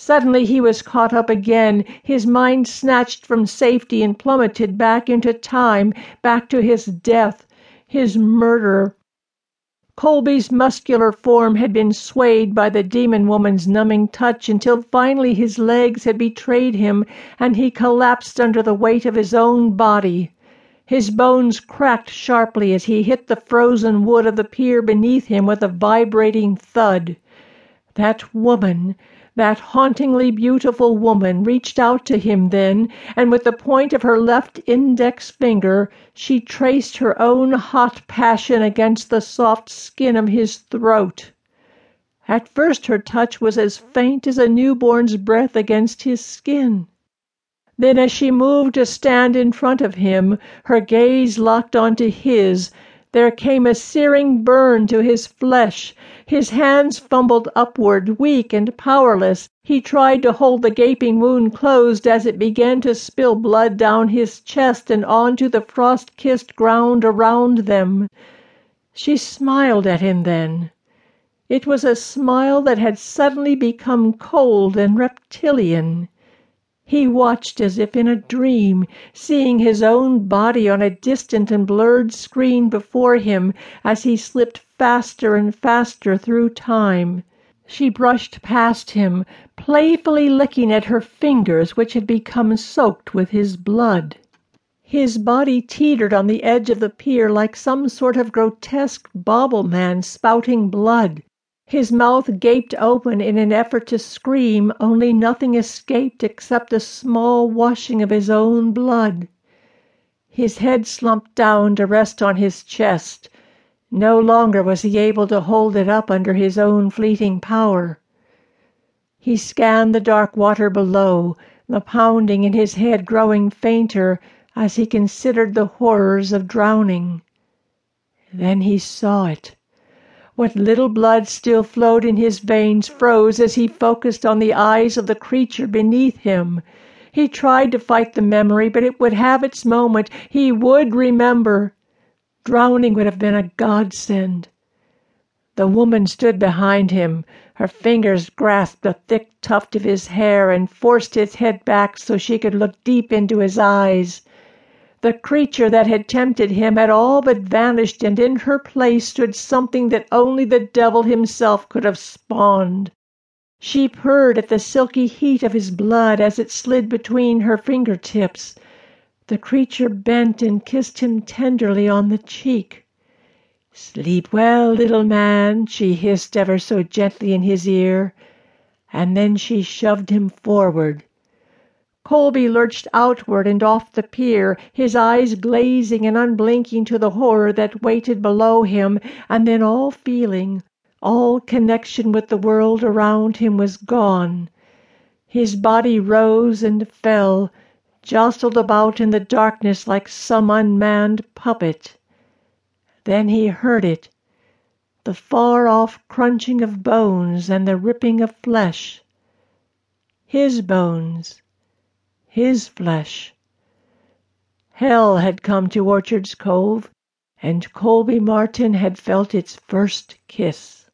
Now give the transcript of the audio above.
Suddenly he was caught up again, his mind snatched from safety and plummeted back into time, back to his death, his murder. Colby's muscular form had been swayed by the demon woman's numbing touch until finally his legs had betrayed him and he collapsed under the weight of his own body. His bones cracked sharply as he hit the frozen wood of the pier beneath him with a vibrating thud. That woman that hauntingly beautiful woman reached out to him then, and with the point of her left index finger she traced her own hot passion against the soft skin of his throat. At first her touch was as faint as a newborn's breath against his skin. Then as she moved to stand in front of him, her gaze locked onto his, there came a searing burn to his flesh his hands fumbled upward, weak and powerless. He tried to hold the gaping wound closed as it began to spill blood down his chest and onto the frost-kissed ground around them. She smiled at him then. It was a smile that had suddenly become cold and reptilian. He watched as if in a dream, seeing his own body on a distant and blurred screen before him as he slipped faster and faster through time. She brushed past him, playfully licking at her fingers which had become soaked with his blood. His body teetered on the edge of the pier like some sort of grotesque bauble man spouting blood. His mouth gaped open in an effort to scream, only nothing escaped except a small washing of his own blood. His head slumped down to rest on his chest. No longer was he able to hold it up under his own fleeting power. He scanned the dark water below, the pounding in his head growing fainter as he considered the horrors of drowning. Then he saw it. What little blood still flowed in his veins froze as he focused on the eyes of the creature beneath him. He tried to fight the memory, but it would have its moment. He would remember. Drowning would have been a godsend. The woman stood behind him. Her fingers grasped a thick tuft of his hair and forced his head back so she could look deep into his eyes. The creature that had tempted him had all but vanished and in her place stood something that only the devil himself could have spawned. She purred at the silky heat of his blood as it slid between her finger tips. The creature bent and kissed him tenderly on the cheek. "Sleep well, little man," she hissed ever so gently in his ear, and then she shoved him forward. Colby lurched outward and off the pier, his eyes glazing and unblinking to the horror that waited below him, and then all feeling, all connection with the world around him was gone. His body rose and fell, jostled about in the darkness like some unmanned puppet. Then he heard it, the far-off crunching of bones and the ripping of flesh. His bones his flesh. Hell had come to Orchard's Cove, and Colby Martin had felt its first kiss.